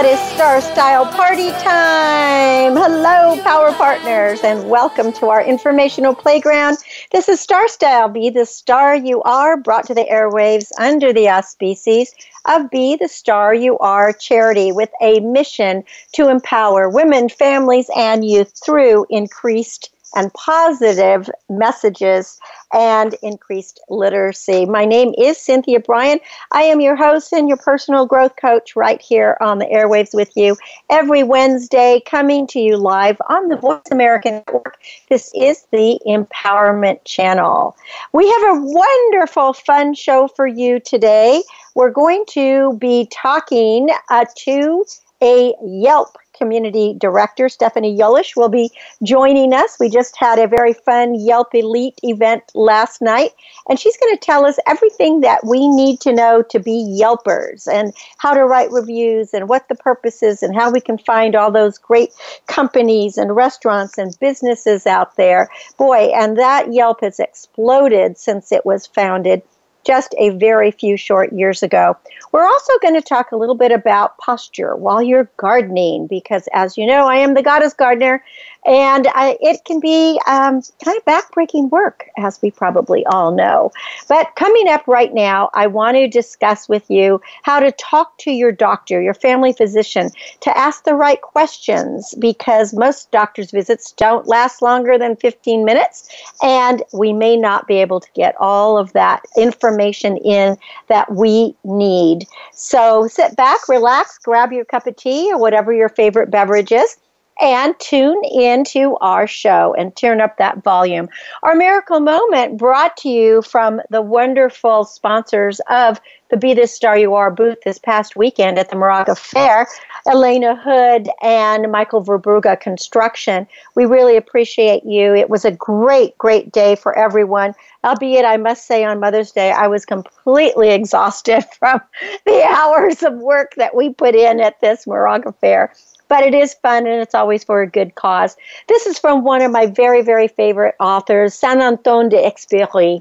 It is Star Style Party time. Hello, Power Partners, and welcome to our informational playground. This is Star Style Be the Star You Are, brought to the airwaves under the auspices of Be the Star You Are charity with a mission to empower women, families, and youth through increased and positive messages and increased literacy. My name is Cynthia Brian. I am your host and your personal growth coach right here on the airwaves with you every Wednesday, coming to you live on the Voice American Network. This is the Empowerment Channel. We have a wonderful, fun show for you today. We're going to be talking uh, to a Yelp community director, Stephanie Yolish, will be joining us. We just had a very fun Yelp Elite event last night, and she's going to tell us everything that we need to know to be Yelpers and how to write reviews and what the purpose is and how we can find all those great companies and restaurants and businesses out there. Boy, and that Yelp has exploded since it was founded just a very few short years ago. We're also going to talk a little bit about posture while you're gardening, because as you know, I am the goddess gardener, and I, it can be um, kind of backbreaking work, as we probably all know. But coming up right now, I want to discuss with you how to talk to your doctor, your family physician, to ask the right questions, because most doctor's visits don't last longer than 15 minutes, and we may not be able to get all of that information in that we need. So sit back, relax, grab your cup of tea or whatever your favorite beverage is and tune into our show and turn up that volume. Our miracle moment brought to you from the wonderful sponsors of the Be This Star You Are booth this past weekend at the Moraga Fair, Elena Hood and Michael Verbrugge Construction. We really appreciate you. It was a great, great day for everyone. Albeit, I must say, on Mother's Day, I was completely exhausted from the hours of work that we put in at this Moraga Fair but it is fun and it's always for a good cause. This is from one of my very, very favorite authors, Saint Antoine de Exupéry.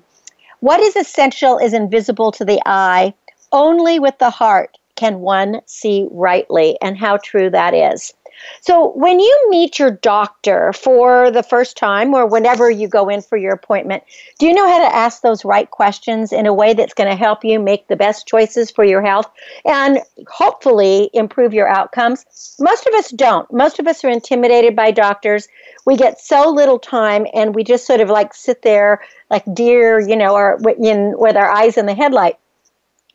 What is essential is invisible to the eye. Only with the heart can one see rightly, and how true that is. So, when you meet your doctor for the first time or whenever you go in for your appointment, do you know how to ask those right questions in a way that's going to help you make the best choices for your health and hopefully improve your outcomes? Most of us don't. Most of us are intimidated by doctors. We get so little time and we just sort of like sit there like deer, you know, or in, with our eyes in the headlight.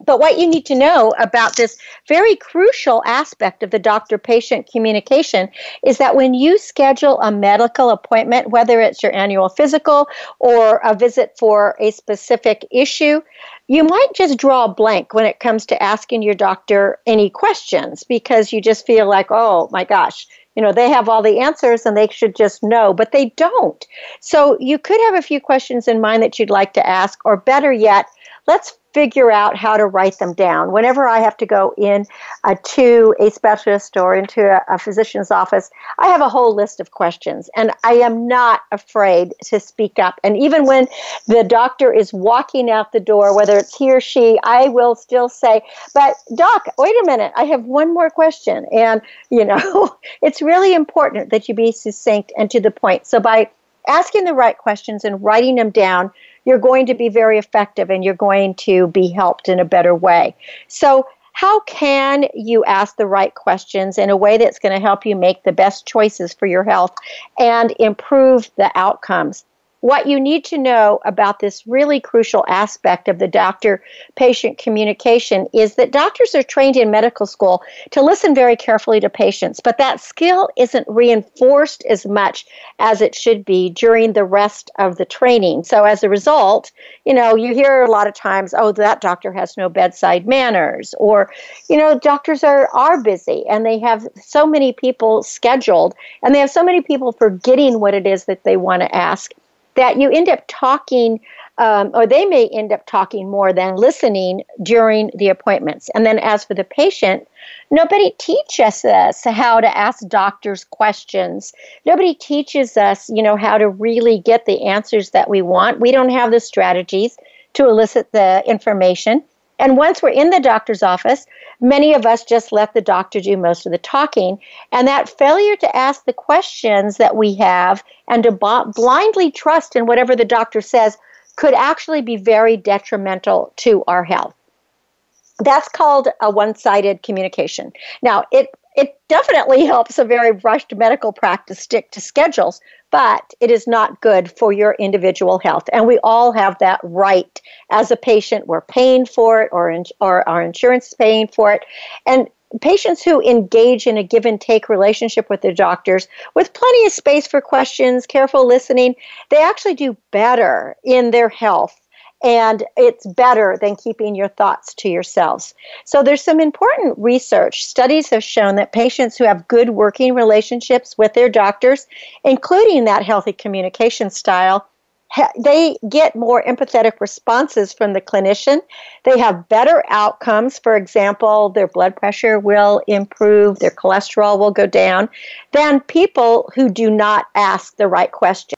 But what you need to know about this very crucial aspect of the doctor patient communication is that when you schedule a medical appointment, whether it's your annual physical or a visit for a specific issue, you might just draw a blank when it comes to asking your doctor any questions because you just feel like, oh my gosh, you know, they have all the answers and they should just know, but they don't. So you could have a few questions in mind that you'd like to ask, or better yet, let's figure out how to write them down. Whenever I have to go in uh, to a specialist or into a, a physician's office, I have a whole list of questions, and I am not afraid to speak up. And even when the doctor is walking out the door, whether it's he or she, I will still say, "But doc, wait a minute, I have one more question." And you know, it's really important that you be succinct and to the point. So by asking the right questions and writing them down, you're going to be very effective and you're going to be helped in a better way. So, how can you ask the right questions in a way that's going to help you make the best choices for your health and improve the outcomes? What you need to know about this really crucial aspect of the doctor patient communication is that doctors are trained in medical school to listen very carefully to patients, but that skill isn't reinforced as much as it should be during the rest of the training. So as a result, you know, you hear a lot of times, oh, that doctor has no bedside manners, or, you know, doctors are, are busy and they have so many people scheduled and they have so many people forgetting what it is that they want to ask that you end up talking, um, or they may end up talking more than listening during the appointments. And then as for the patient, nobody teaches us how to ask doctors questions. Nobody teaches us, you know, how to really get the answers that we want. We don't have the strategies to elicit the information. And once we're in the doctor's office, many of us just let the doctor do most of the talking. And that failure to ask the questions that we have and to blindly trust in whatever the doctor says could actually be very detrimental to our health. That's called a one sided communication. Now, it it definitely helps a very rushed medical practice stick to schedules, but it is not good for your individual health. And we all have that right as a patient. We're paying for it, or, in, or our insurance is paying for it. And patients who engage in a give and take relationship with their doctors with plenty of space for questions, careful listening, they actually do better in their health and it's better than keeping your thoughts to yourselves. So there's some important research. Studies have shown that patients who have good working relationships with their doctors, including that healthy communication style, they get more empathetic responses from the clinician. They have better outcomes. For example, their blood pressure will improve, their cholesterol will go down than people who do not ask the right question.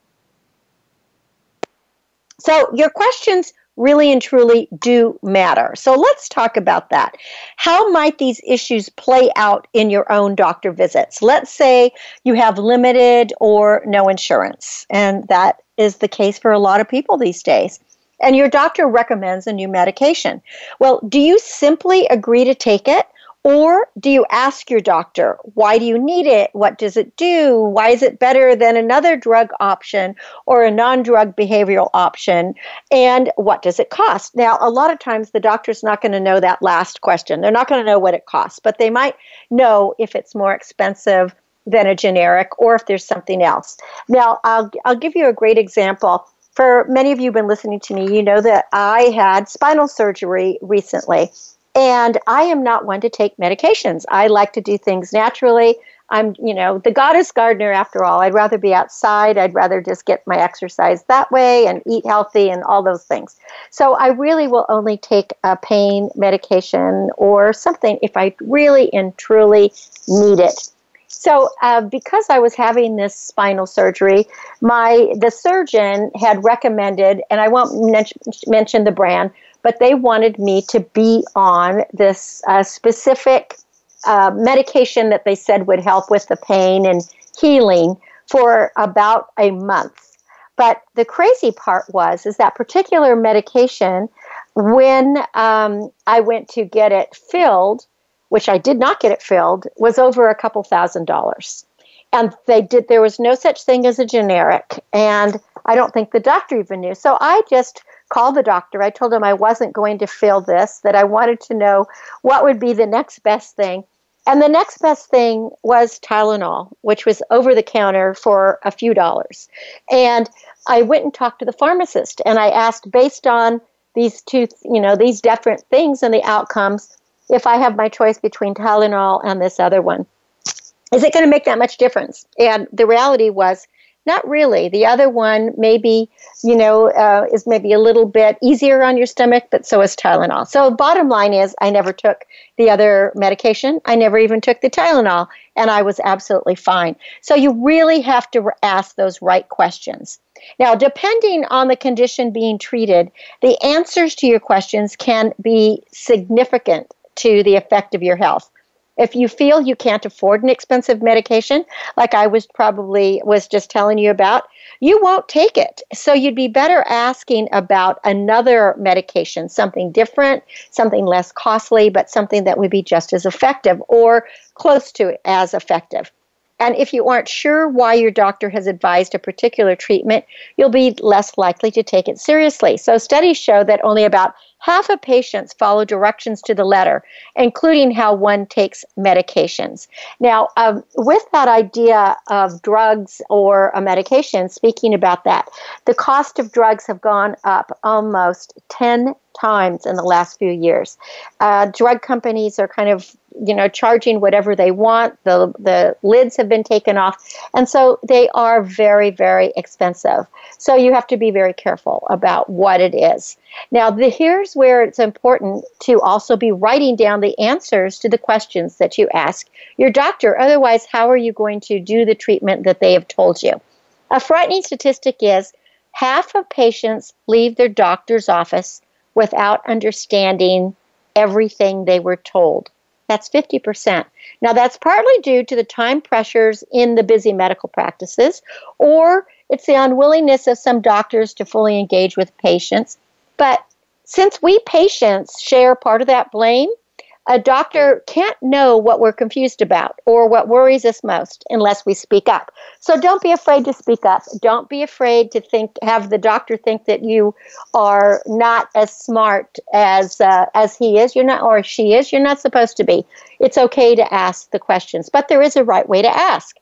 So your questions really and truly do matter. So let's talk about that. How might these issues play out in your own doctor visits? Let's say you have limited or no insurance, and that is the case for a lot of people these days. And your doctor recommends a new medication. Well, do you simply agree to take it? Or do you ask your doctor, why do you need it? What does it do? Why is it better than another drug option or a non drug behavioral option? And what does it cost? Now, a lot of times the doctor's not going to know that last question. They're not going to know what it costs, but they might know if it's more expensive than a generic or if there's something else. Now, I'll, I'll give you a great example. For many of you who've been listening to me, you know that I had spinal surgery recently. And I am not one to take medications. I like to do things naturally. I'm, you know, the goddess gardener after all. I'd rather be outside. I'd rather just get my exercise that way and eat healthy and all those things. So I really will only take a pain medication or something if I really and truly need it. So, uh, because I was having this spinal surgery, my the surgeon had recommended, and I won't mention the brand, but they wanted me to be on this uh, specific uh, medication that they said would help with the pain and healing for about a month. But the crazy part was is that particular medication, when um, I went to get it filled, which I did not get it filled, was over a couple thousand dollars. And they did there was no such thing as a generic, and I don't think the doctor even knew. So I just called the doctor. I told him I wasn't going to fill this, that I wanted to know what would be the next best thing. And the next best thing was Tylenol, which was over the counter for a few dollars. And I went and talked to the pharmacist and I asked, based on these two, you know, these different things and the outcomes, if I have my choice between Tylenol and this other one, is it going to make that much difference? And the reality was Not really. The other one maybe, you know, uh, is maybe a little bit easier on your stomach, but so is Tylenol. So bottom line is I never took the other medication. I never even took the Tylenol, and I was absolutely fine. So you really have to ask those right questions. Now, depending on the condition being treated, the answers to your questions can be significant to the effect of your health. If you feel you can't afford an expensive medication, like I was probably was just telling you about, you won't take it. So you'd be better asking about another medication, something different, something less costly, but something that would be just as effective or close to as effective. And if you aren't sure why your doctor has advised a particular treatment, you'll be less likely to take it seriously. So, studies show that only about half of patients follow directions to the letter, including how one takes medications. Now, um, with that idea of drugs or a medication, speaking about that, the cost of drugs have gone up almost 10 times in the last few years. Uh, drug companies are kind of you know charging whatever they want. The the lids have been taken off. And so they are very very expensive. So you have to be very careful about what it is. Now the, here's where it's important to also be writing down the answers to the questions that you ask your doctor. Otherwise how are you going to do the treatment that they have told you? A frightening statistic is half of patients leave their doctor's office without understanding everything they were told that's 50%. Now, that's partly due to the time pressures in the busy medical practices, or it's the unwillingness of some doctors to fully engage with patients. But since we patients share part of that blame, a doctor can't know what we're confused about or what worries us most unless we speak up. So don't be afraid to speak up. Don't be afraid to think have the doctor think that you are not as smart as uh, as he is. You're not or she is. You're not supposed to be. It's okay to ask the questions, but there is a right way to ask.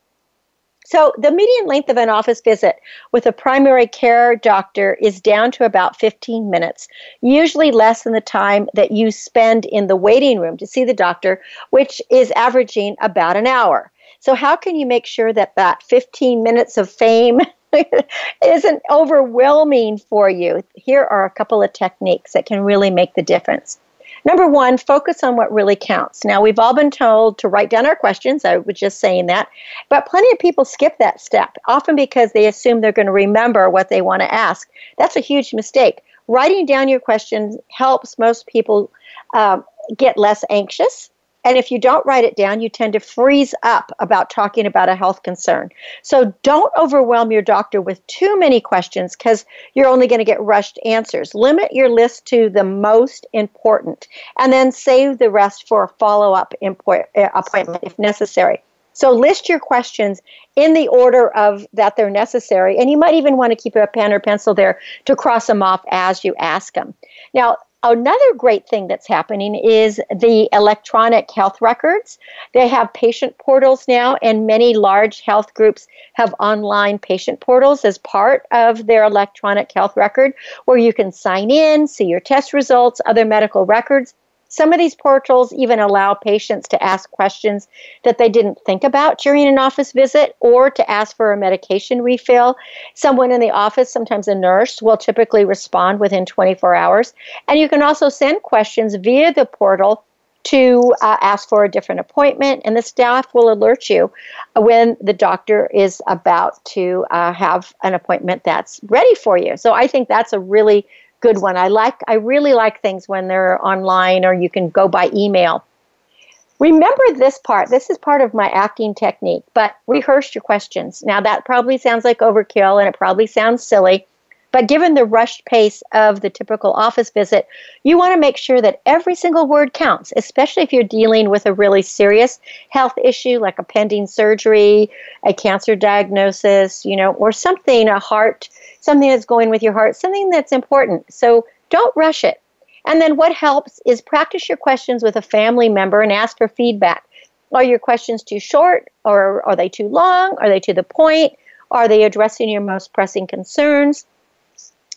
So, the median length of an office visit with a primary care doctor is down to about 15 minutes, usually less than the time that you spend in the waiting room to see the doctor, which is averaging about an hour. So, how can you make sure that that 15 minutes of fame isn't overwhelming for you? Here are a couple of techniques that can really make the difference. Number one, focus on what really counts. Now, we've all been told to write down our questions. I was just saying that. But plenty of people skip that step, often because they assume they're going to remember what they want to ask. That's a huge mistake. Writing down your questions helps most people um, get less anxious and if you don't write it down, you tend to freeze up about talking about a health concern. So don't overwhelm your doctor with too many questions because you're only going to get rushed answers. Limit your list to the most important and then save the rest for a follow up uh, appointment if necessary. So list your questions in the order of that they're necessary, and you might even want to keep a pen or pencil there to cross them off as you ask them. Now, Another great thing that's happening is the electronic health records. They have patient portals now, and many large health groups have online patient portals as part of their electronic health record where you can sign in, see your test results, other medical records, some of these portals even allow patients to ask questions that they didn't think about during an office visit or to ask for a medication refill. Someone in the office, sometimes a nurse, will typically respond within 24 hours. And you can also send questions via the portal to uh, ask for a different appointment, and the staff will alert you when the doctor is about to uh, have an appointment that's ready for you. So I think that's a really good one. I like I really like things when they're online or you can go by email. Remember this part. This is part of my acting technique, but rehearse your questions. Now that probably sounds like overkill and it probably sounds silly, but given the rushed pace of the typical office visit, you want to make sure that every single word counts, especially if you're dealing with a really serious health issue like a pending surgery, a cancer diagnosis, you know, or something, a heart something that's going with your heart, something that's important. So don't rush it. And then what helps is practice your questions with a family member and ask for feedback. Are your questions too short or are they too long? Are they to the point? Are they addressing your most pressing concerns?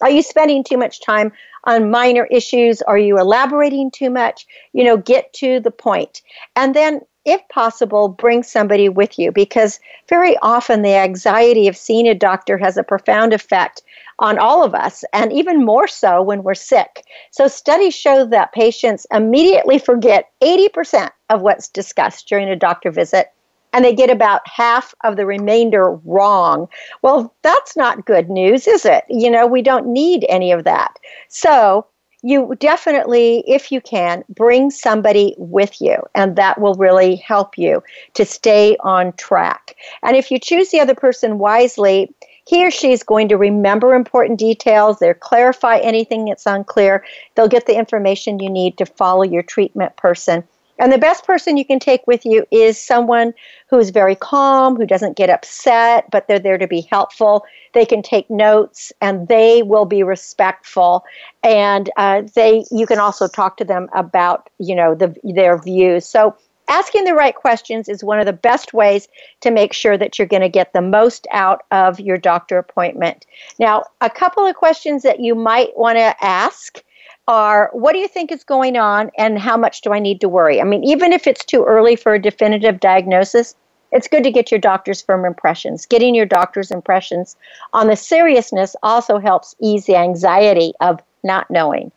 Are you spending too much time on minor issues? Are you elaborating too much? You know, get to the point. And then if possible, bring somebody with you because very often the anxiety of seeing a doctor has a profound effect on all of us, and even more so when we're sick. So, studies show that patients immediately forget 80% of what's discussed during a doctor visit and they get about half of the remainder wrong. Well, that's not good news, is it? You know, we don't need any of that. So, you definitely, if you can, bring somebody with you, and that will really help you to stay on track. And if you choose the other person wisely, he or she is going to remember important details. They'll clarify anything that's unclear. They'll get the information you need to follow your treatment person. And the best person you can take with you is someone who is very calm, who doesn't get upset, but they're there to be helpful. They can take notes, and they will be respectful. And uh, they, you can also talk to them about, you know, the, their views. So asking the right questions is one of the best ways to make sure that you're going to get the most out of your doctor appointment. Now, a couple of questions that you might want to ask are what do you think is going on and how much do I need to worry? I mean, even if it's too early for a definitive diagnosis, it's good to get your doctor's firm impressions. Getting your doctor's impressions on the seriousness also helps ease the anxiety of not knowing.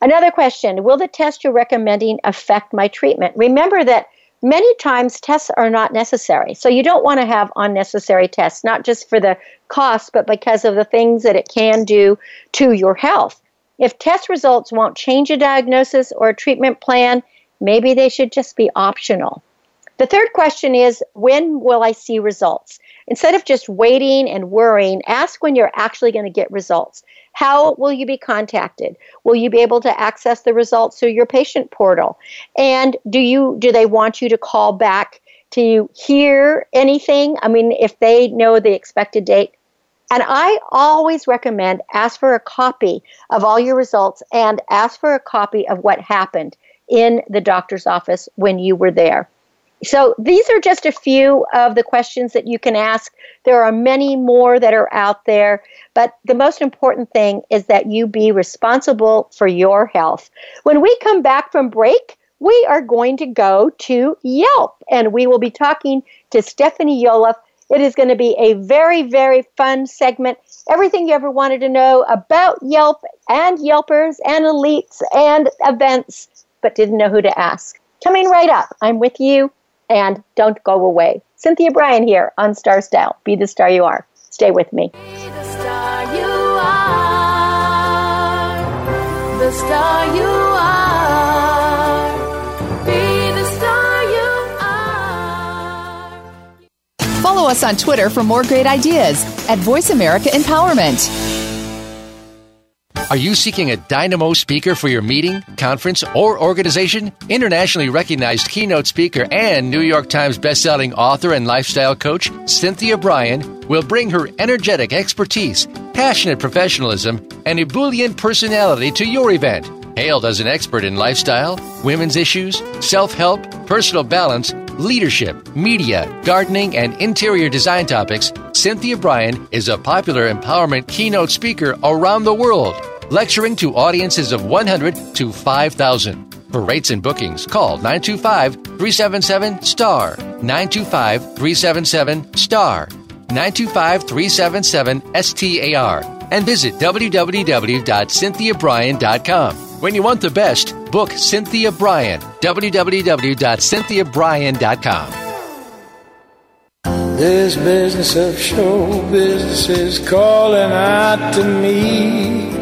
Another question Will the test you're recommending affect my treatment? Remember that many times tests are not necessary. So you don't want to have unnecessary tests, not just for the cost, but because of the things that it can do to your health. If test results won't change a diagnosis or a treatment plan, maybe they should just be optional. The third question is when will I see results? Instead of just waiting and worrying, ask when you're actually going to get results. How will you be contacted? Will you be able to access the results through your patient portal? And do you do they want you to call back to hear anything? I mean, if they know the expected date, and I always recommend ask for a copy of all your results and ask for a copy of what happened in the doctor's office when you were there. So these are just a few of the questions that you can ask. There are many more that are out there, but the most important thing is that you be responsible for your health. When we come back from break, we are going to go to Yelp and we will be talking to Stephanie Yolish it is going to be a very, very fun segment. Everything you ever wanted to know about Yelp and Yelpers and elites and events, but didn't know who to ask. Coming right up, I'm with you, and don't go away. Cynthia Brian here on Star Style. Be the star you are. Stay with me. Be the star you are. The star you Follow us on Twitter for more great ideas at Voice America Empowerment. Are you seeking a dynamo speaker for your meeting, conference, or organization? Internationally recognized keynote speaker and New York Times bestselling author and lifestyle coach Cynthia Brian will bring her energetic expertise, passionate professionalism, and ebullient personality to your event. Hailed as an expert in lifestyle, women's issues, self help, personal balance, leadership, media, gardening, and interior design topics, Cynthia Brian is a popular empowerment keynote speaker around the world, lecturing to audiences of 100 to 5,000. For rates and bookings, call 925 377 STAR, 925 377 STAR, 925 377 STAR, and visit www.cynthiabrian.com. When you want the best, book Cynthia Brian, www.cynthiabrian.com. This business of show business is calling out to me.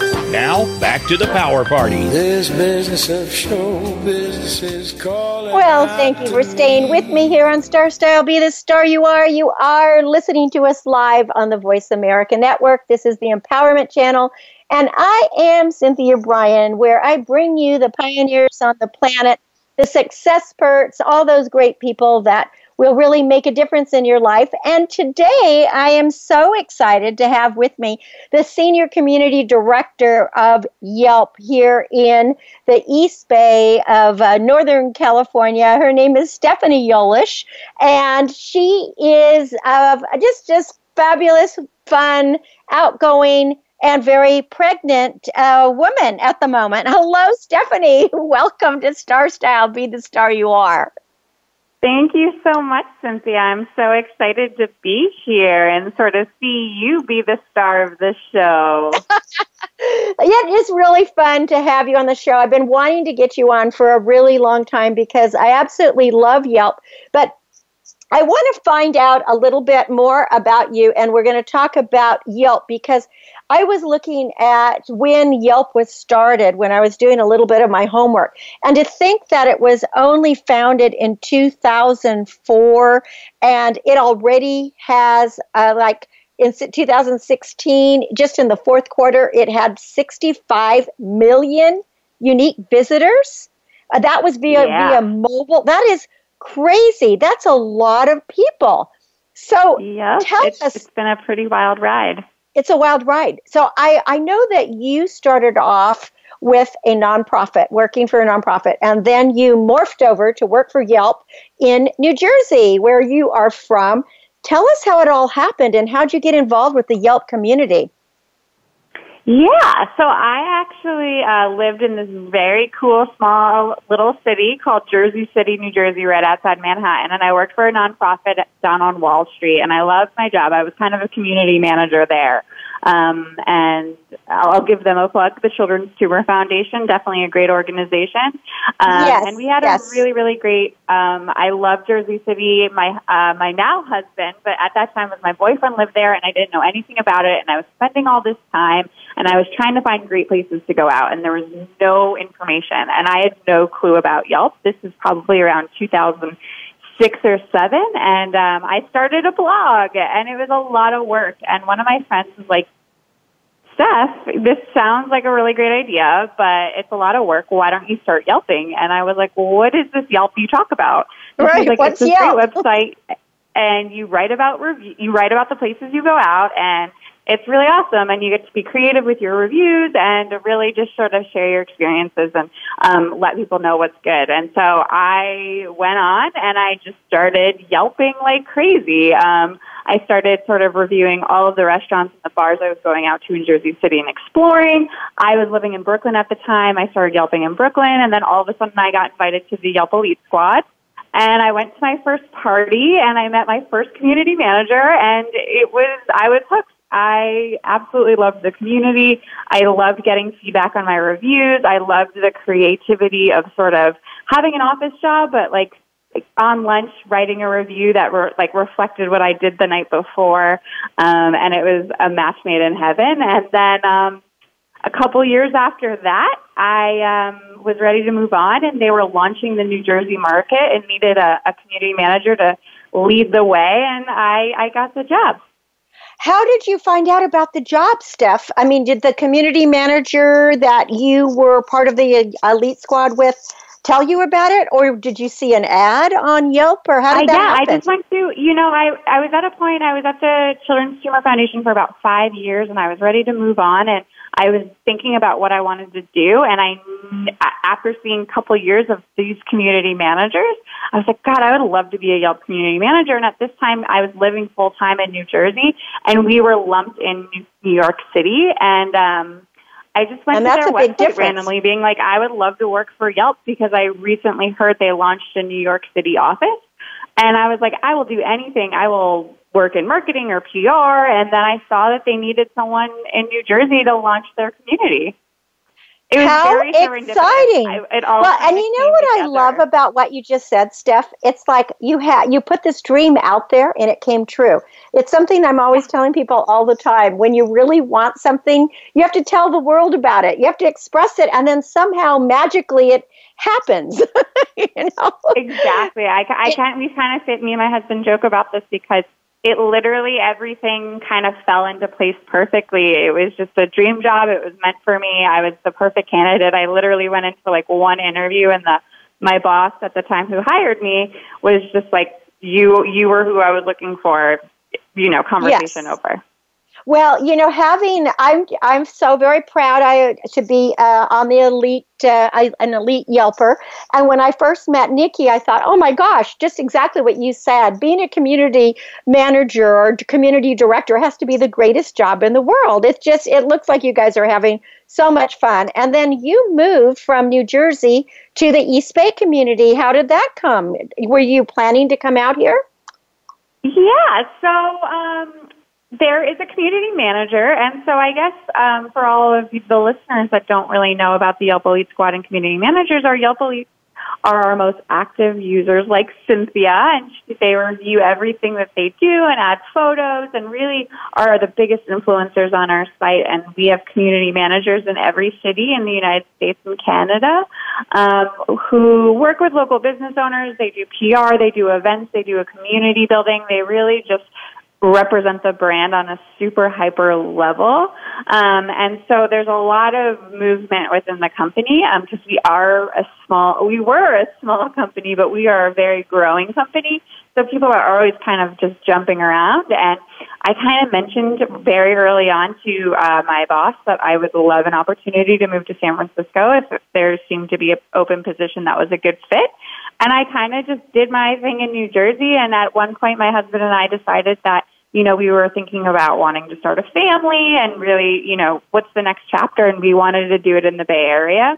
Now, back to the Power Party. This business of show business is calling. Well, thank you for staying with me here on Star Style. Be the star you are. You are listening to us live on the Voice America Network. This is the Empowerment Channel. And I am Cynthia Brian, where I bring you the pioneers on the planet, the success perts, all those great people that will really make a difference in your life. And today I am so excited to have with me the Senior Community Director of Yelp here in the East Bay of uh, Northern California. Her name is Stephanie Yolish, and she is uh, just, just fabulous, fun, outgoing, and very pregnant uh, woman at the moment. Hello, Stephanie. Welcome to Star Style. Be the star you are. Thank you so much, Cynthia. I'm so excited to be here and sort of see you be the star of the show. it is really fun to have you on the show. I've been wanting to get you on for a really long time because I absolutely love Yelp. But I want to find out a little bit more about you, and we're going to talk about Yelp because I was looking at when Yelp was started when I was doing a little bit of my homework. And to think that it was only founded in 2004 and it already has uh, like in 2016, just in the fourth quarter, it had 65 million unique visitors. Uh, that was via, yeah. via mobile. That is crazy. That's a lot of people. So yeah, tell it's, us. It's been a pretty wild ride. It's a wild ride. So I, I know that you started off with a nonprofit, working for a nonprofit, and then you morphed over to work for Yelp in New Jersey, where you are from. Tell us how it all happened and how'd you get involved with the Yelp community? Yeah, so I actually uh, lived in this very cool small little city called Jersey City, New Jersey, right outside Manhattan, and I worked for a nonprofit down on Wall Street, and I loved my job. I was kind of a community manager there. Um, and I'll give them a plug. The Children's Tumor Foundation, definitely a great organization. Um, yes, and we had yes. a really, really great. Um, I love Jersey City. My uh, my now husband, but at that time was my boyfriend lived there, and I didn't know anything about it. And I was spending all this time, and I was trying to find great places to go out, and there was no information, and I had no clue about Yelp. This is probably around 2000 six or seven, and um, I started a blog, and it was a lot of work. And one of my friends was like, Steph, this sounds like a really great idea, but it's a lot of work. Why don't you start Yelping? And I was like, well, what is this Yelp you talk about? And right. like, What's it's a Yelp? website, and you write about review, you write about the places you go out, and it's really awesome and you get to be creative with your reviews and really just sort of share your experiences and um, let people know what's good. And so I went on and I just started yelping like crazy. Um, I started sort of reviewing all of the restaurants and the bars I was going out to in Jersey City and exploring. I was living in Brooklyn at the time. I started yelping in Brooklyn and then all of a sudden I got invited to the Yelp Elite Squad and I went to my first party and I met my first community manager and it was I was hooked. I absolutely loved the community. I loved getting feedback on my reviews. I loved the creativity of sort of having an office job, but like on lunch writing a review that were like reflected what I did the night before. Um, and it was a match made in heaven. And then, um, a couple years after that, I um, was ready to move on, and they were launching the New Jersey market and needed a, a community manager to lead the way, and I, I got the job. How did you find out about the job, Steph? I mean, did the community manager that you were part of the elite squad with tell you about it, or did you see an ad on Yelp, or how did I, that yeah, happen? I just went to, you know, I I was at a point. I was at the Children's Tumor Foundation for about five years, and I was ready to move on, and I was thinking about what I wanted to do, and I, after seeing a couple of years of these community managers, I was like, God, I would love to be a Yelp community manager. And at this time, I was living full time in New Jersey, and we were lumped in New York City, and um, I just went and to their a website randomly, being like, I would love to work for Yelp because I recently heard they launched a New York City office. And I was like, I will do anything. I will work in marketing or PR. And then I saw that they needed someone in New Jersey to launch their community. It was How very exciting! I, it all well, and you know what I love about what you just said, Steph? It's like you had you put this dream out there and it came true. It's something I'm always telling people all the time. When you really want something, you have to tell the world about it. You have to express it, and then somehow magically it happens. you know? Exactly. I, I can't. We kind of fit. Me and my husband joke about this because it literally everything kind of fell into place perfectly. It was just a dream job. It was meant for me. I was the perfect candidate. I literally went into like one interview, and the my boss at the time who hired me was just like, "You you were who I was looking for." You know, conversation Yes. over. Well, you know, having I'm I'm so very proud I to be uh, on the elite uh, I, an elite Yelper. And when I first met Nikki, I thought, oh my gosh, just exactly what you said. Being a community manager or community director has to be the greatest job in the world. It's just it looks like you guys are having so much fun. And then you moved from New Jersey to the East Bay community. How did that come? Were you planning to come out here? Yeah, so um, there is a community manager, and so I guess um, for all of the listeners that don't really know about the Yelp Elite Squad and community managers, our Yelp Elite are our most active users, like Cynthia, and she, they review everything that they do and add photos, and really are the biggest influencers on our site. And we have community managers in every city in the United States and Canada um, who work with local business owners. They do PR, they do events, they do a community building. They really just represent the brand on a super hyper level. Um, and so there's a lot of movement within the company because we are a small, we were a small company, but we are a very growing company. So people are always kind of just jumping around. And I kind of mentioned very early on to uh, my boss that I would love an opportunity to move to San Francisco if there seemed to be an open position that was a good fit. And I kind of just did my thing in New Jersey. And at one point, my husband and I decided that, you know, we were thinking about wanting to start a family and really, you know, what's the next chapter? And we wanted to do it in the Bay Area.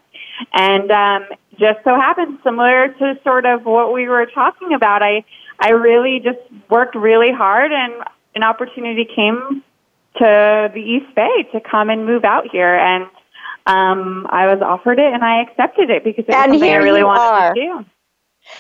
And um, just so happened, similar to sort of what we were talking about, I, I really just worked really hard and an opportunity came to the East Bay to come and move out here. And um, I was offered it and I accepted it because it was And something I really wanted are. to do.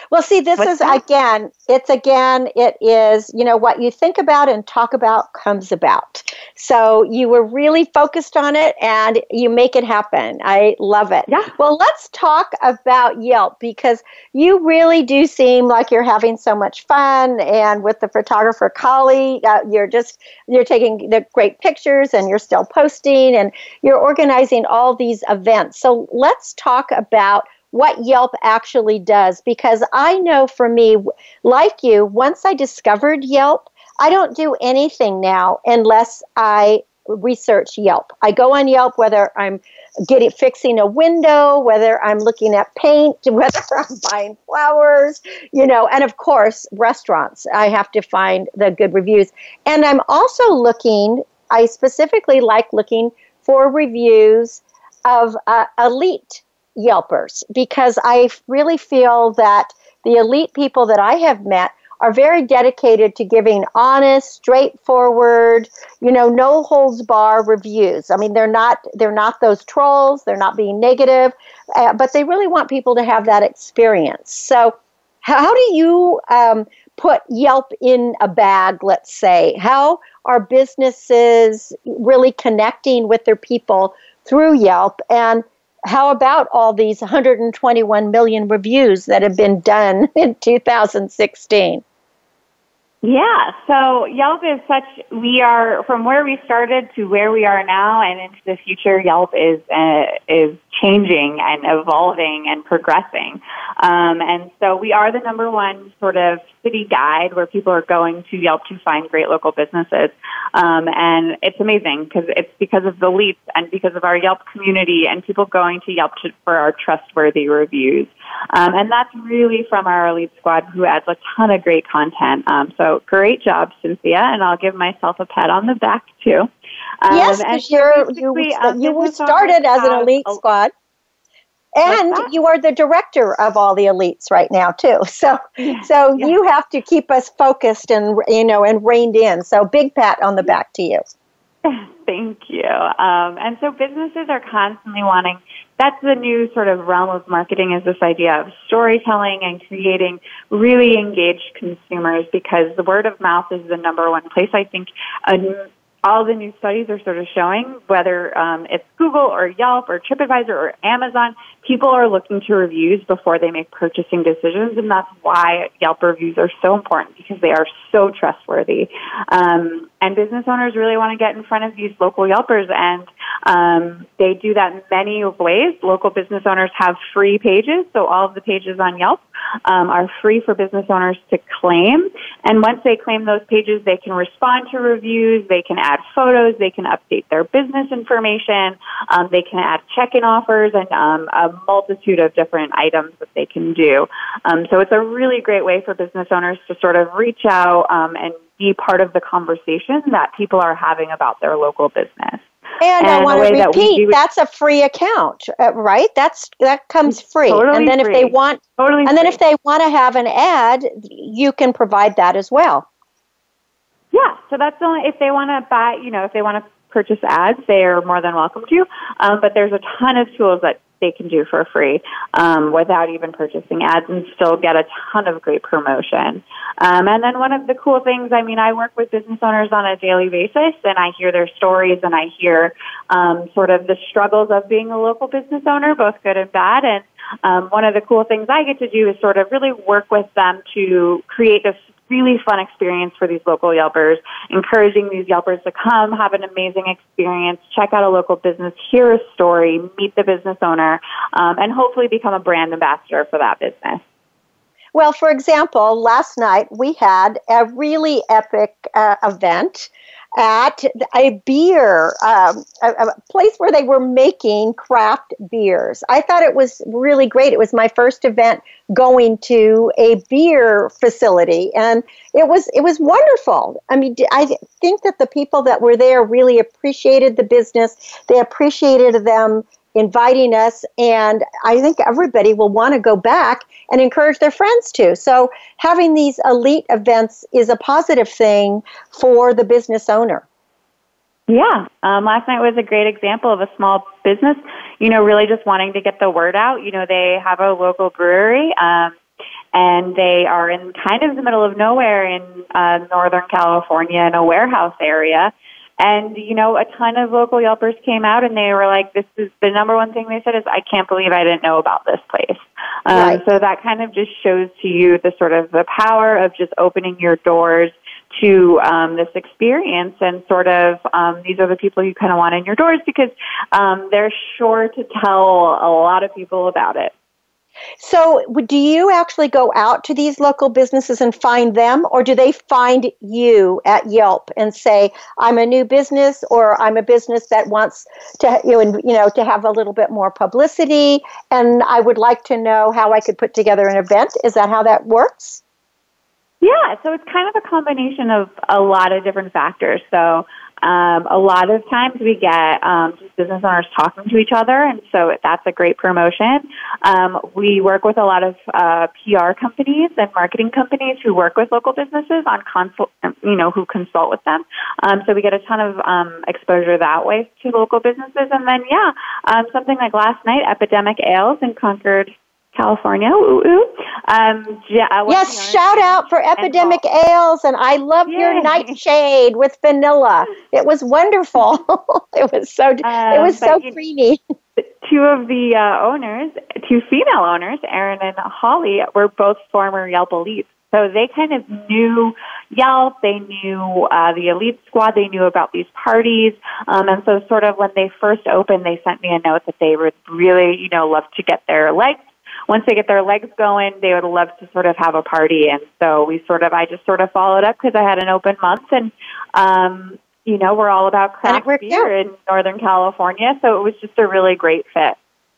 Well, see, this What's is that? again, it's again, it is, you know, what you think about and talk about comes about. So you were really focused on it and you make it happen. I love it. Yeah. Well, let's talk about Yelp because you really do seem like you're having so much fun. And with the photographer Kali, uh, you're just, you're taking the great pictures and you're still posting and you're organizing all these events. So let's talk about what Yelp actually does because I know for me, like you, once I discovered Yelp, I don't do anything now unless I research Yelp. I go on Yelp whether I'm getting fixing a window, whether I'm looking at paint, whether I'm buying flowers, you know, and of course, restaurants. I have to find the good reviews. And I'm also looking, I specifically like looking for reviews of uh, elite Yelpers because I really feel that the elite people that I have met are very dedicated to giving honest, straightforward, you know, no holds bar reviews. I mean, they're not they're not those trolls. They're not being negative, uh, but they really want people to have that experience. So, how, do you um, put Yelp in a bag? Let's say how are businesses really connecting with their people through Yelp and how about all these 121 million reviews that have been done in 2016? Yeah, so Yelp is such, we are, from where we started to where we are now and into the future, Yelp is, uh, is changing and evolving and progressing. Um, and so we are the number one sort of city guide where people are going to Yelp to find great local businesses. Um, and it's amazing because it's because of the leaps and because of our Yelp community and people going to Yelp to, for our trustworthy reviews. Um, and that's really from our elite squad who adds a ton of great content. Um, so great job, Cynthia, and I'll give myself a pat on the back too. Um, yes, because you're, you, uh, you started as an elite a- squad, and you are the director of all the elites right now too. So so yeah. you have to keep us focused and you know and reined in. So big pat on the back to you. Thank you. Um, and so businesses are constantly wanting that's the new sort of realm of marketing is this idea of storytelling and creating really engaged consumers because the word of mouth is the number one place I think a all the new studies are sort of showing, whether um, it's Google or Yelp or TripAdvisor or Amazon, people are looking to reviews before they make purchasing decisions, and that's why Yelp reviews are so important because they are so trustworthy. Um, and business owners really want to get in front of these local Yelpers, and um, they do that in many ways. Local business owners have free pages, so all of the pages on Yelp um, are free for business owners to claim. And once they claim those pages, they can respond to reviews, they can add photos, they can update their business information, um, they can add check-in offers, and um, a multitude of different items that they can do. Um, so it's a really great way for business owners to sort of reach out um, and be part of the conversation that people are having about their local business. And, and I want to repeat, that that's a free account, uh, right? That's that comes free. Totally and then free. if they want, totally and then if they want to have an ad, you can provide that as well. Yeah, so that's only if they want to buy, you know, if they want to purchase ads, they are more than welcome to. Um, but there's a ton of tools that they can do for free um, without even purchasing ads and still get a ton of great promotion. Um, and then one of the cool things, I mean, I work with business owners on a daily basis and I hear their stories and I hear um, sort of the struggles of being a local business owner, both good and bad. And um, one of the cool things I get to do is sort of really work with them to create this really fun experience for these local Yelpers, encouraging these Yelpers to come, have an amazing experience, check out a local business, hear a story, meet the business owner, um, and hopefully become a brand ambassador for that business. Well, for example, last night we had a really epic uh, event at a beer, um, a, a, place where they were making craft beers. I thought it was really great. It was my first event going to a beer facility, and it was it was wonderful. I mean, I think that the people that were there really appreciated the business. They appreciated them inviting us, and I think everybody will want to go back and encourage their friends to. So, having these elite events is a positive thing for the business owner. Yeah, um, last night was a great example of a small business, you know, really just wanting to get the word out. You know, they have a local brewery. Um, and they are in kind of the middle of nowhere in uh, Northern California in a warehouse area. And, you know, a ton of local Yelpers came out and they were like, this is the number one thing they said is, I can't believe I didn't know about this place. Um, right. So that kind of just shows to you the sort of the power of just opening your doors to um, this experience and sort of um, these are the people you kind of want in your doors because um, they're sure to tell a lot of people about it. So, do you actually go out to these local businesses and find them, or do they find you at Yelp and say, "I'm a new business," or "I'm a business that wants to, you know, you know, to have a little bit more publicity, and I would like to know how I could put together an event"? Is that how that works? Yeah, so it's kind of a combination of a lot of different factors. So um, a lot of times we get um, business owners talking to each other, and so that's a great promotion. Um, we work with a lot of uh, PR companies and marketing companies who work with local businesses on consult, you know, who consult with them. Um, so we get a ton of um, exposure that way to local businesses, and then yeah, um, something like last night, Epidemic Ales in Concord, California. Ooh, ooh. Um, yeah, yes, shout out for Epidemic and Ales, and I love Yay. your nightshade with vanilla. It was wonderful. it was so um, it was so creamy. Two of the uh, owners, two female owners, Erin and Holly, were both former Yelp elites. So they kind of knew Yelp, they knew uh, the Elite Squad, they knew about these parties, um, and so sort of when they first opened, they sent me a note that they would really, you know, love to get their legs once they get their legs going, they would love to sort of have a party. And so we sort of, I just sort of followed up because I had an open month and, um, you know, we're all about craft beer in Northern California. So it was just a really great fit.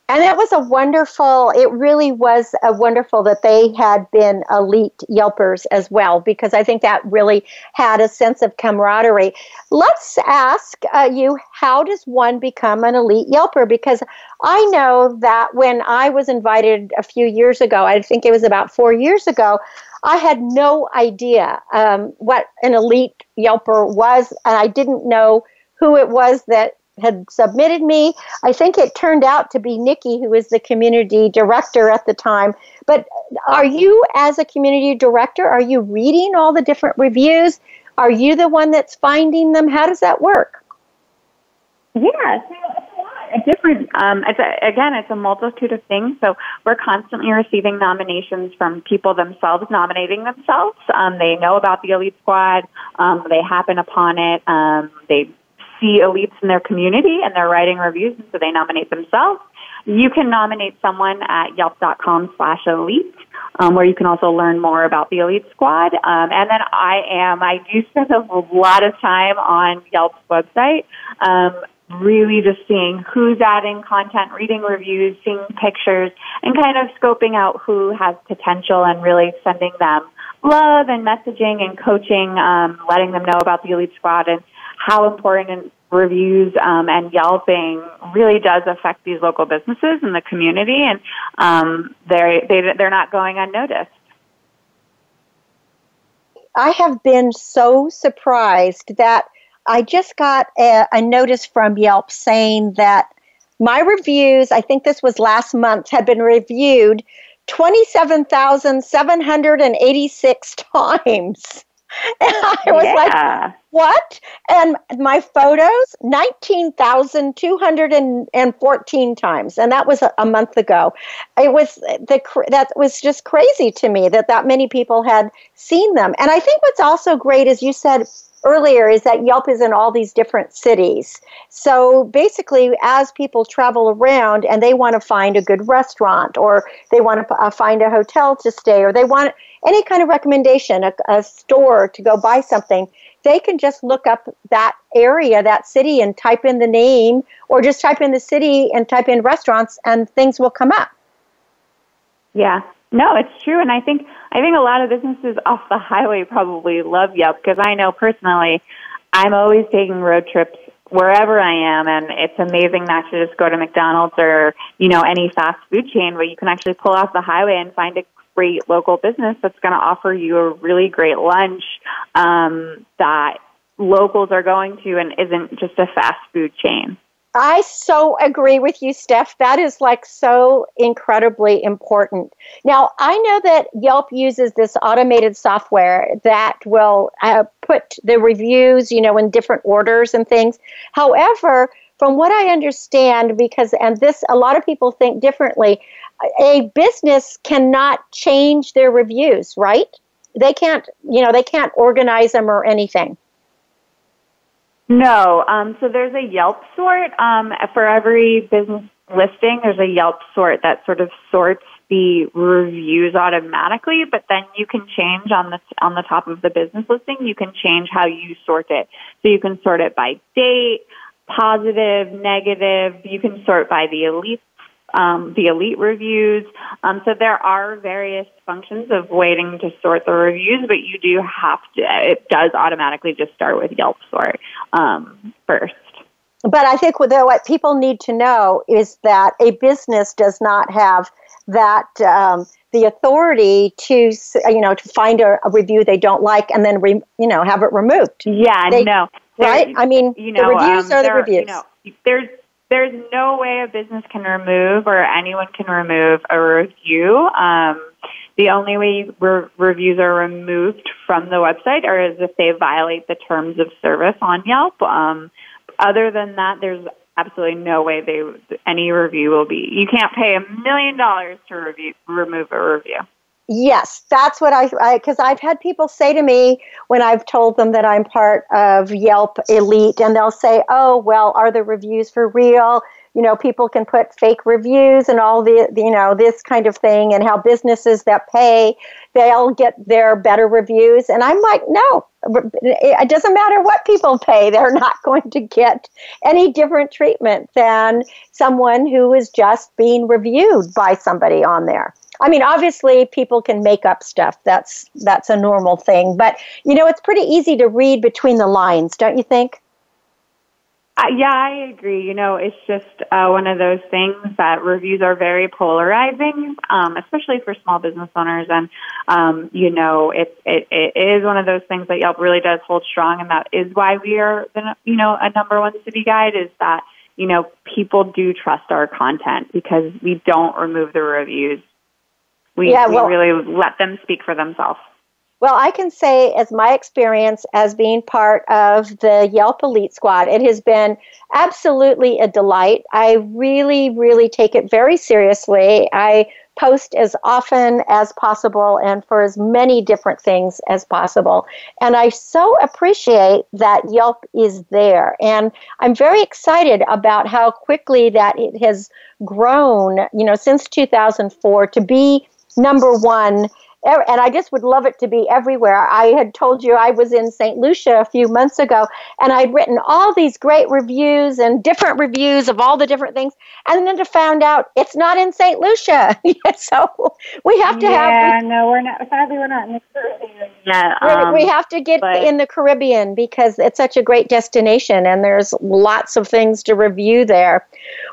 And it was a wonderful, it really was a wonderful that they had been elite Yelpers as well, because I think that really had a sense of camaraderie. Let's ask uh, you, how does one become an elite Yelper? Because I know that when I was invited a few years ago, I think it was about four years ago, I had no idea um, what an elite Yelper was, and I didn't know who it was that had submitted me. I think it turned out to be Nikki, who was the community director at the time. But are you, as a community director, are you reading all the different reviews? Are you the one that's finding them? How does that work? Yeah, a different. Um, it's a, again, it's a multitude of things. So we're constantly receiving nominations from people themselves nominating themselves. Um, they know about the Elite Squad. Um, they happen upon it. Um, they see elites in their community and they're writing reviews, and so they nominate themselves. You can nominate someone at yelp.com slash elite, um, where you can also learn more about the Elite Squad. Um, and then I am, I do spend a lot of time on Yelp's website, um, really just seeing who's adding content, reading reviews, seeing pictures, and kind of scoping out who has potential and really sending them love and messaging and coaching, um, letting them know about the Elite Squad and how important reviews um, and Yelping really does affect these local businesses and the community, and um, they're they, are they are not going unnoticed. I have been so surprised that I just got a, a notice from Yelp saying that my reviews, I think this was last month, had been reviewed 27,786 times. And I was yeah. like, what? And my photos, 19,214 times. And that was a, a month ago. It was the, that was just crazy to me that that many people had seen them. And I think what's also great is you said earlier is that Yelp is in all these different cities. So basically, as people travel around and they want to find a good restaurant or they want to uh, find a hotel to stay or they want any kind of recommendation, a, a store to go buy something, they can just look up that area, that city, and type in the name or just type in the city and type in restaurants and things will come up. Yeah, no, it's true, and I think I think a lot of businesses off the highway probably love Yelp because I know personally, I'm always taking road trips wherever I am, and it's amazing not to just go to McDonald's or you know any fast food chain, where you can actually pull off the highway and find a great local business that's going to offer you a really great lunch um, that locals are going to and isn't just a fast food chain. I so agree with you, Steph. That is like so incredibly important. Now, I know that Yelp uses this automated software that will uh, put the reviews, you know, in different orders and things. However, from what I understand, because, and this, a lot of people think differently, a business cannot change their reviews, right? They can't, you know, they can't organize them or anything. No. Um, so there's a Yelp sort um, for every business listing. There's a Yelp sort that sort of sorts the reviews automatically, but then you can change on the on the top of the business listing. You can change how you sort it. So you can sort it by date, positive, negative. You can sort by the elite um, the elite reviews. Um, so there are various functions of waiting to sort the reviews, but you do have to, it does automatically just start with Yelp sort um, first. But I think what people need to know is that a business does not have that um, the authority to you know to find a, a, review they don't like and then re, you know have it removed. Yeah, they, no, right? I mean, you know, the reviews um, are the reviews. You know, there's there's no way a business can remove or anyone can remove a review. Um, the only way re- reviews are removed from the website are is if they violate the terms of service on Yelp. Um, other than that, there's absolutely no way they any review will be. You can't pay a million dollars to review remove a review. Yes, that's what I because I've had people say to me when I've told them that I'm part of Yelp Elite, and they'll say, "Oh, well, are the reviews for real?" You know, people can put fake reviews and all the you know this kind of thing, and how businesses that pay they'll get their better reviews. And I'm like, no, it doesn't matter what people pay; they're not going to get any different treatment than someone who is just being reviewed by somebody on there. I mean, obviously, people can make up stuff. That's that's a normal thing. But you know, it's pretty easy to read between the lines, don't you think? Uh, yeah, I agree. You know, it's just uh, one of those things that reviews are very polarizing, um, especially for small business owners. And um, you know, it, it it is one of those things that Yelp really does hold strong, and that is why we are, the, you know, a number one city guide. Is that you know people do trust our content because we don't remove the reviews. We, yeah, well, we really let them speak for themselves. Well, I can say, as my experience as being part of the Yelp Elite Squad, it has been absolutely a delight. I really, really take it very seriously. I post as often as possible and for as many different things as possible. And I so appreciate that Yelp is there. And I'm very excited about how quickly that it has grown, you know, since 2004 to be number one and I just would love it to be everywhere. I had told you I was in St. Lucia a few months ago, and I'd written all these great reviews and different reviews of all the different things, and then to found out it's not in St. Lucia. so we have to yeah, have. Yeah, no, we're not. Sadly, we're not in the Caribbean yet. Um, we have to get but, in the Caribbean because it's such a great destination, and there's lots of things to review there.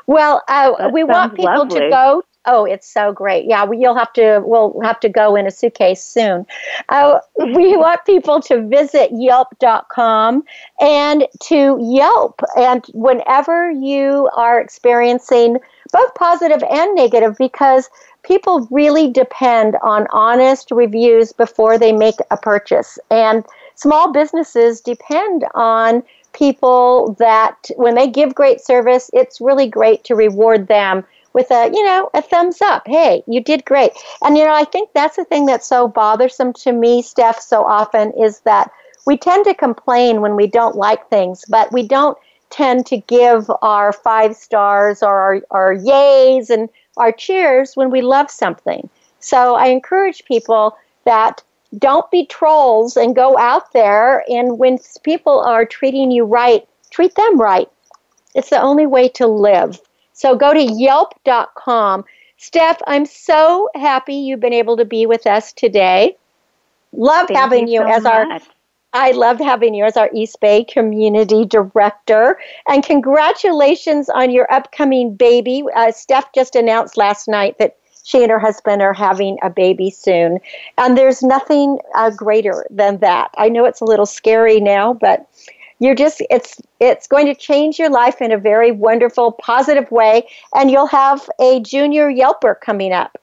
Well, uh, we want people lovely. to go Oh, it's so great. Yeah, we, you'll have to, we'll have to go in a suitcase soon. Uh, we want people to visit yelp.com and to Yelp. And whenever you are experiencing both positive and negative, because people really depend on honest reviews before they make a purchase. And small businesses depend on people that when they give great service, it's really great to reward them with a you know a thumbs up. Hey you did great. And you know i think that's the thing that's so bothersome to me steph so often is that we tend to complain when we don't like things but we don't tend to give our five stars or our, our yays and our cheers when we love something. So i encourage people that don't be trolls and go out there and when people are treating you right treat them right. It's the only way to live so go to yelp.com. Steph, I'm so happy you've been able to be with us today. Love Thank having you, you, so as our. I love having you as our East Bay Community Director. And congratulations on your upcoming baby. Uh, Steph just announced last night that she and her husband are having a baby soon. And there's nothing uh, greater than that. I know it's a little scary now, but you're just it's it's going to change your life in a very wonderful positive way and you'll have a junior yelper coming up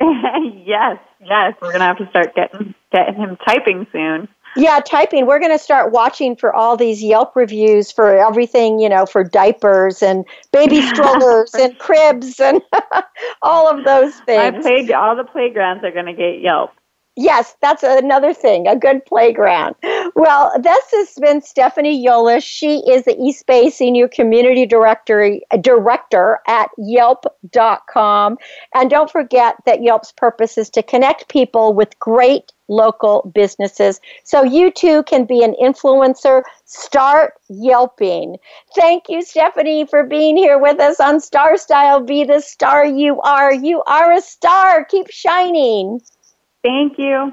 yes yes we're going to have to start getting getting him typing soon yeah, typing. We're going to start watching for all these Yelp reviews for everything, you know, for diapers and baby strollers and cribs and all of those things. I played all the playgrounds are going to get Yelp. Yes, that's another thing, a good playground. Well, this has been Stephanie Yolish. She is the East Bay Senior Community Director, uh, Director at Yelp.com. And don't forget that Yelp's purpose is to connect people with great local businesses. So you too can be an influencer. Start Yelping. Thank you, Stephanie, for being here with us on Star Style. Be the star you are. You are a star. Keep shining. Thank you.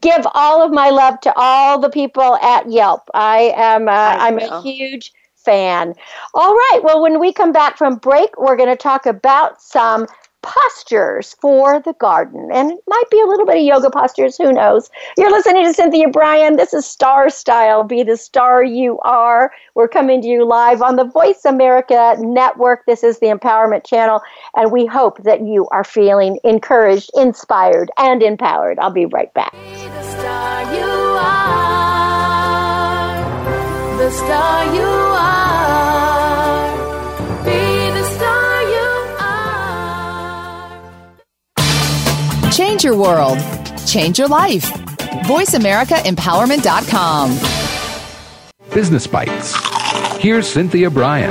Give all of my love to all the people at Yelp. I am uh, I'm a huge fan. All right. Well, when we come back from break, we're going to talk about some postures for the garden. And it might be a little bit of yoga postures, who knows? You're listening to Cynthia Brian. This is Star Style. Be the star you are. We're coming to you live on the Voice America Network. This is the Empowerment Channel. And we hope that you are feeling encouraged, inspired, and empowered. I'll be right back. the star you are. The star you are. Change your world. Change your life. VoiceAmericaEmpowerment.com. Business Bites. Here's Cynthia Brian.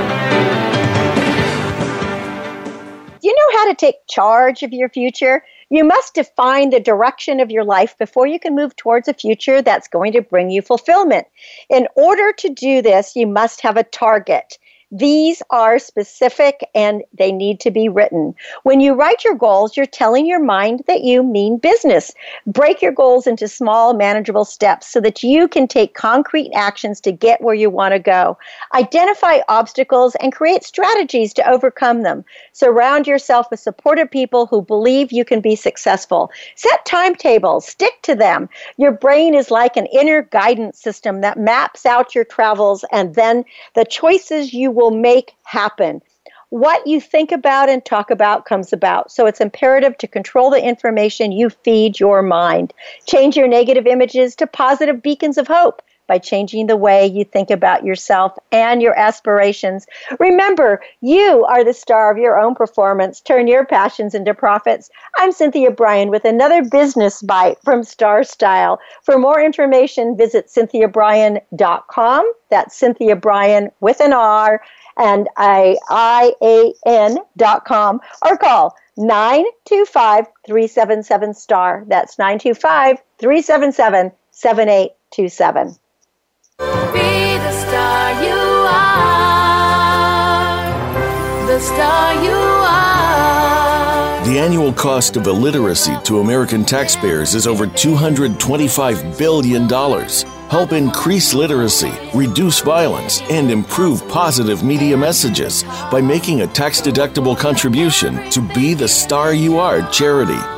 Do you know how to take charge of your future? You must define the direction of your life before you can move towards a future that's going to bring you fulfillment. In order to do this, you must have a target. These are specific and they need to be written. When you write your goals, you're telling your mind that you mean business. Break your goals into small, manageable steps so that you can take concrete actions to get where you want to go. Identify obstacles and create strategies to overcome them. Surround yourself with supportive people who believe you can be successful. Set timetables, stick to them. Your brain is like an inner guidance system that maps out your travels and then the choices you will make happen. What you think about and talk about comes about. So it's imperative to control the information you feed your mind. Change your negative images to positive beacons of hope by changing the way you think about yourself and your aspirations. Remember, you are the star of your own performance. Turn your passions into profits. I'm Cynthia Brian with another business bite from Star Style. For more information, visit cynthiabrian.com. That's Cynthia Brian with an R and I I A N dot com or call 925 377 star. That's 925 377 7827. Be the star you are. The star you are. The annual cost of illiteracy to American taxpayers is over $225 billion. Help increase literacy, reduce violence, and improve positive media messages by making a tax deductible contribution to Be the Star You Are charity.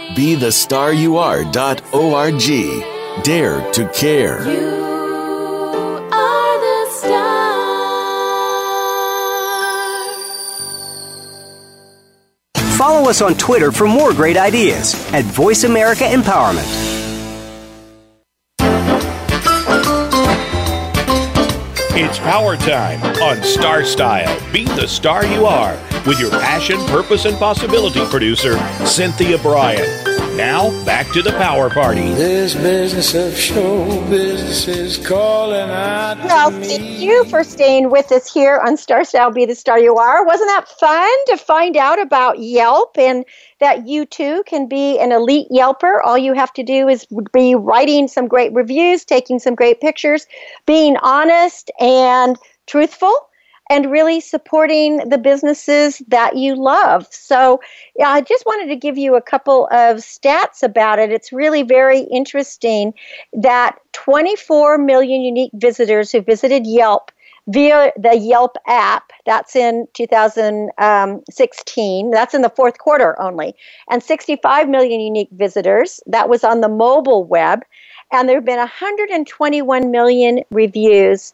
Be the star you are.org. Dare to care. Are the star. Follow us on Twitter for more great ideas at Voice America Empowerment. It's power time on Star Style. Be the star you are with your passion, purpose, and possibility producer, Cynthia Brian. Now, back to the power party. This business of show business is calling out to Well, me. thank you for staying with us here on Star Style Be the Star You Are. Wasn't that fun to find out about Yelp and that you too can be an elite Yelper? All you have to do is be writing some great reviews, taking some great pictures, being honest and truthful. And really supporting the businesses that you love. So, yeah, I just wanted to give you a couple of stats about it. It's really very interesting that 24 million unique visitors who visited Yelp via the Yelp app. That's in 2016. That's in the fourth quarter only. And 65 million unique visitors. That was on the mobile web. And there have been 121 million reviews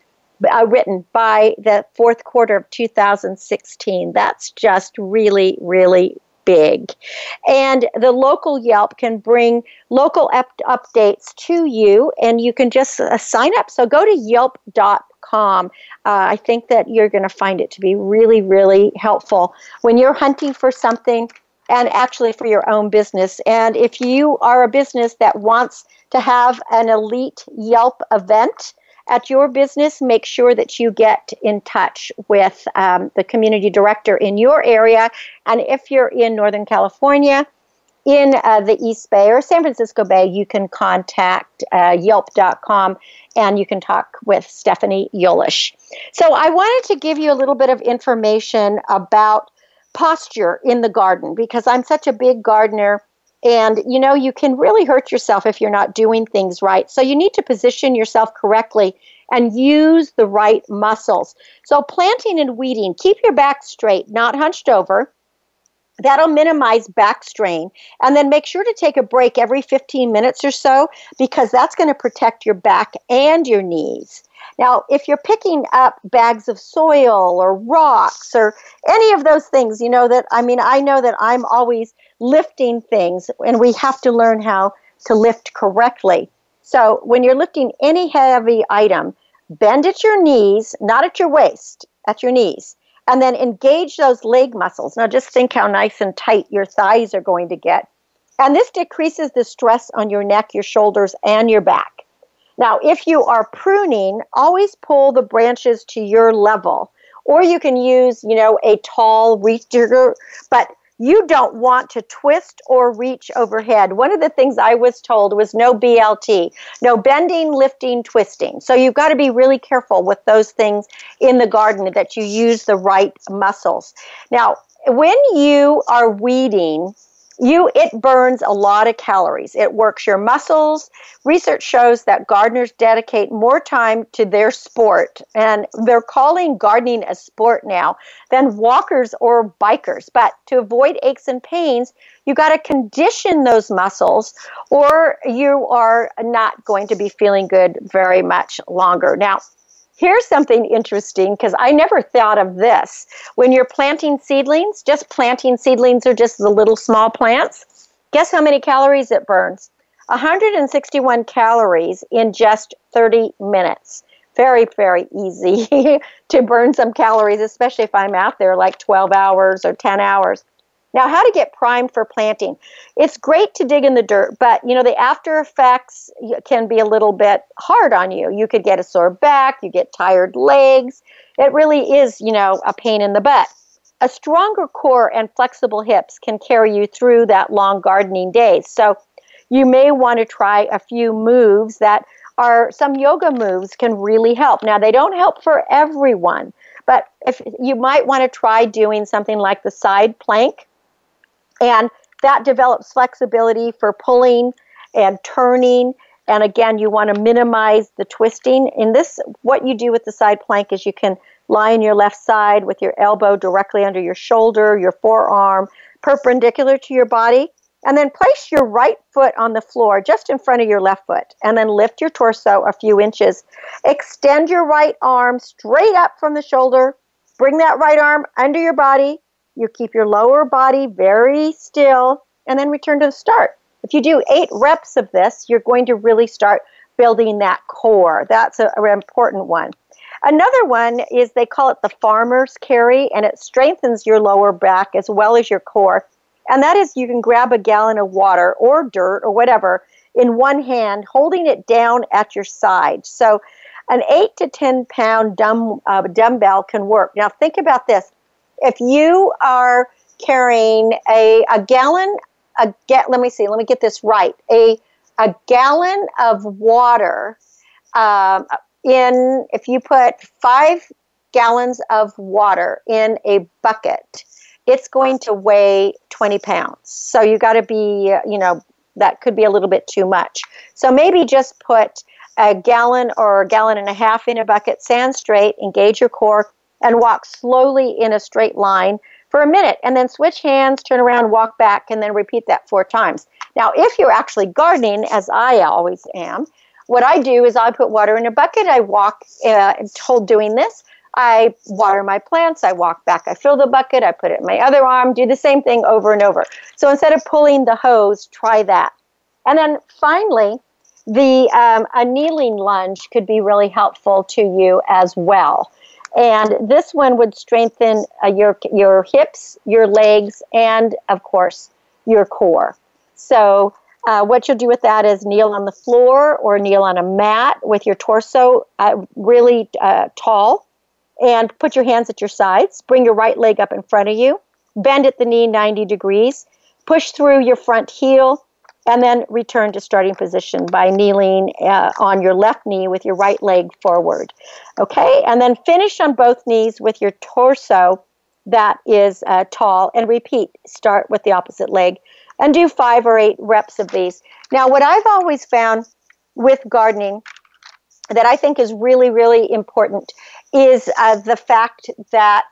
uh, written by the fourth quarter of 2016. That's just really, really big. And the local Yelp can bring local up- updates to you, and you can just uh, sign up. So go to yelp.com. Uh, I think that you're going to find it to be really, really helpful when you're hunting for something and actually for your own business. And if you are a business that wants to have an elite Yelp event, at your business, make sure that you get in touch with um, the community director in your area. And if you're in Northern California, in uh, the East Bay or San Francisco Bay, you can contact uh, yelp.com and you can talk with Stephanie Yolish. So I wanted to give you a little bit of information about posture in the garden because I'm such a big gardener and you know, you can really hurt yourself if you're not doing things right. So you need to position yourself correctly and use the right muscles. So planting and weeding, keep your back straight, not hunched over. That'll minimize back strain. And then make sure to take a break every 15 minutes or so because that's going to protect your back and your knees. Now, if you're picking up bags of soil or rocks or any of those things, you know that, I mean, I know that I'm always lifting things and we have to learn how to lift correctly. So when you're lifting any heavy item, bend at your knees, not at your waist, at your knees, and then engage those leg muscles. Now, just think how nice and tight your thighs are going to get. And this decreases the stress on your neck, your shoulders, and your back. Now, if you are pruning, always pull the branches to your level. Or you can use, you know, a tall reach digger, but you don't want to twist or reach overhead. One of the things I was told was no BLT, no bending, lifting, twisting. So you've got to be really careful with those things in the garden that you use the right muscles. Now, when you are weeding, you it burns a lot of calories. It works your muscles. Research shows that gardeners dedicate more time to their sport and they're calling gardening a sport now than walkers or bikers. But to avoid aches and pains you got to condition those muscles or you are not going to be feeling good very much longer. Now Here's something interesting because I never thought of this. When you're planting seedlings, just planting seedlings are just the little small plants. Guess how many calories it burns? 161 calories in just 30 minutes. Very, very easy to burn some calories, especially if I'm out there like 12 hours or 10 hours. Now, how to get primed for planting. It's great to dig in the dirt, but you know, the after effects can be a little bit hard on you. You could get a sore back, you get tired legs. It really is, you know, a pain in the butt. A stronger core and flexible hips can carry you through that long gardening day. So, you may want to try a few moves that are some yoga moves can really help. Now, they don't help for everyone, but if you might want to try doing something like the side plank and that develops flexibility for pulling and turning. And again, you want to minimize the twisting. In this, what you do with the side plank is you can lie on your left side with your elbow directly under your shoulder, your forearm, perpendicular to your body. And then place your right foot on the floor just in front of your left foot. And then lift your torso a few inches. Extend your right arm straight up from the shoulder. Bring that right arm under your body you keep your lower body very still and then return to the start. If you do eight reps of this, you're going to really start building that core. That's an important one. Another one is they call it the farmer's carry, and it strengthens your lower back as well as your core. And that is you can grab a gallon of water or dirt or whatever in one hand, holding it down at your side. So an 8 to 10 pound dumb, uh, dumbbell can work. Now, think about this if you are carrying a, a gallon, a get, let me see, let me get this right. A, a gallon of water um, in, if you put five gallons of water in a bucket, it's going to weigh 20 pounds. So you got to be, you know, that could be a little bit too much. So maybe just put a gallon or a gallon and a half in a bucket, stand straight, engage your core, and walk slowly in a straight line for a minute and then switch hands, turn around, walk back, and then repeat that four times. Now, if you're actually gardening, as I always am, what I do is I put water in a bucket, I walk, uh, told doing this, I water my plants, I walk back, I fill the bucket, I put it in my other arm, do the same thing over and over. So instead of pulling the hose, try that. And then finally, the um, a kneeling lunge could be really helpful to you as well. And this one would strengthen uh, your your hips, your legs, and of course your core. So uh, what you'll do with that is kneel on the floor or kneel on a mat with your torso uh, really uh, tall, and put your hands at your sides. Bring your right leg up in front of you. Bend at the knee 90 degrees. Push through your front heel and then return to starting position by kneeling uh, on your left knee with your right leg forward. Okay, and then finish on both knees with your torso that is uh, tall and repeat. Start with the opposite leg and do five or eight reps of these. Now, what I've always found with gardening that I think is really, really important is uh, the fact that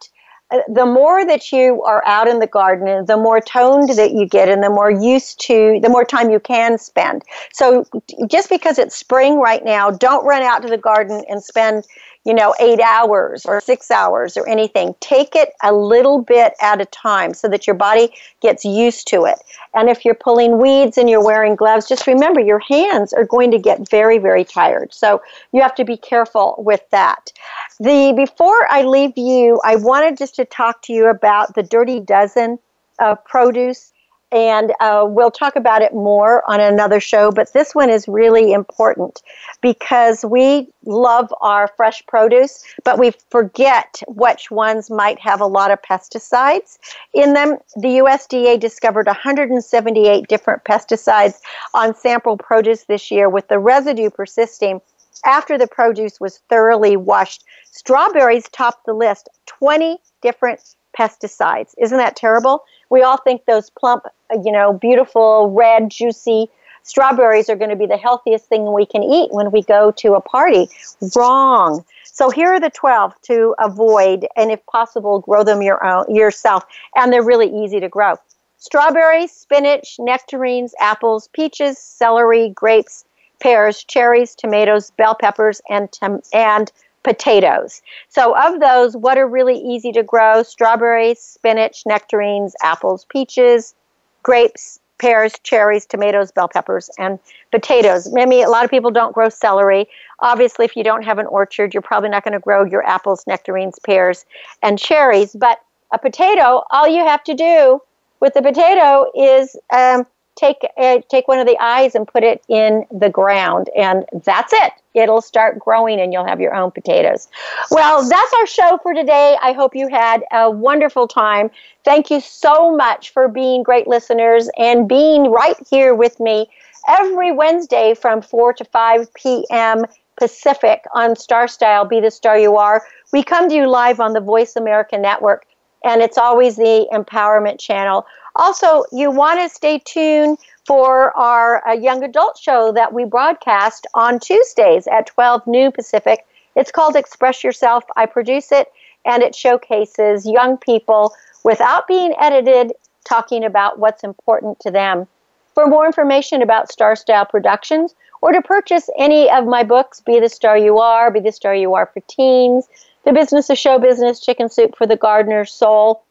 Uh, the more that you are out in the garden, the more toned that you get, and the more used to, the more time you can spend. So just because it's spring right now, don't run out to the garden and spend, you know, eight hours or six hours or anything. Take it a little bit at a time so that your body gets used to it. And if you're pulling weeds and you're wearing gloves, just remember your hands are going to get very, very tired. So you have to be careful with that. The before I leave you, I wanted just to talk to you about the Dirty Dozen of produce and uh, we'll talk about it more on another show. But this one is really important because we love our fresh produce, but we forget which ones might have a lot of pesticides in them. The USDA discovered 178 different pesticides on sample produce this year, with the residue persisting after the produce was thoroughly washed. Strawberries topped the list 20 different pesticides. Isn't that terrible? We all think those plump, uh, you know, beautiful, red, juicy strawberries are going to be the healthiest thing we can eat when we go to a party. Wrong. So here are the 12 to avoid and if possible grow them your own yourself and they're really easy to grow. Strawberries, spinach, nectarines, apples, peaches, celery, grapes, pears, cherries, tomatoes, bell peppers and and potatoes. So, of those, what are really easy to grow? Strawberries, spinach, nectarines, apples, peaches, grapes, pears, cherries, tomatoes, bell peppers, and potatoes. Maybe a lot of people don't grow celery. Obviously, if you don't have an orchard, you're probably not going to grow your apples, nectarines, pears, and cherries. But a potato, all you have to do with the potato is um, take uh, take one of the eyes and put it in the ground and that's it. It'll start growing and you'll have your own potatoes. Well that's our show for today. I hope you had a wonderful time. Thank you so much for being great listeners and being right here with me every wednesday from 4 to 5 p.m pacific on star style be the star you are. We come to you live on the voice america network and it's always the empowerment channel also, you want to stay tuned for our uh, young adult show that we broadcast on Tuesdays at 12 noon Pacific. It's called Express Yourself. I produce it, and it showcases young people without being edited talking about what's important to them. For more information about Star Style Productions or to purchase any of my books, Be the Star You Are, Be the Star You Are for Teens, The Business of Show Business, Chicken Soup for the Gardener's Soul,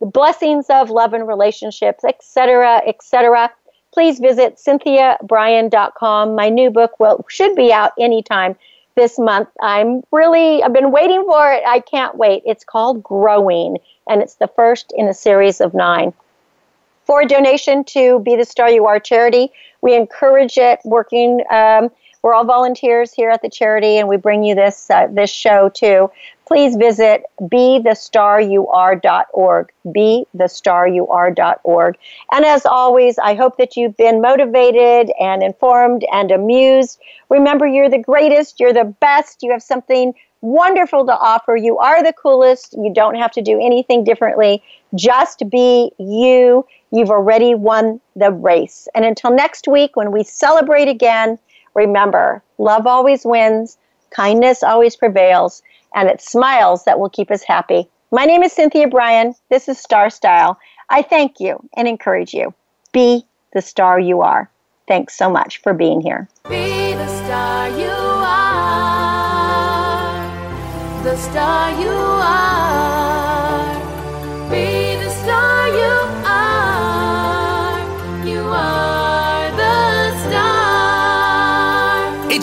the blessings of love and relationships, etc., etc. Please visit cynthiabrian.com. My new book will should be out anytime this month. I'm really I've been waiting for it. I can't wait. It's called Growing, and it's the first in a series of nine. For a donation to Be the Star You Are charity, we encourage it. Working, um, we're all volunteers here at the charity, and we bring you this uh, this show too please visit bethestaryouare.org, bethestaryouare.org. And as always, I hope that you've been motivated and informed and amused. Remember, you're the greatest, you're the best, you have something wonderful to offer. You are the coolest. You don't have to do anything differently. Just be you. You've already won the race. And until next week, when we celebrate again, remember love always wins, kindness always prevails and it's smiles that will keep us happy. My name is Cynthia Brian. This is Star Style. I thank you and encourage you. Be the star you are. Thanks so much for being here. Be the star you are. The star you are.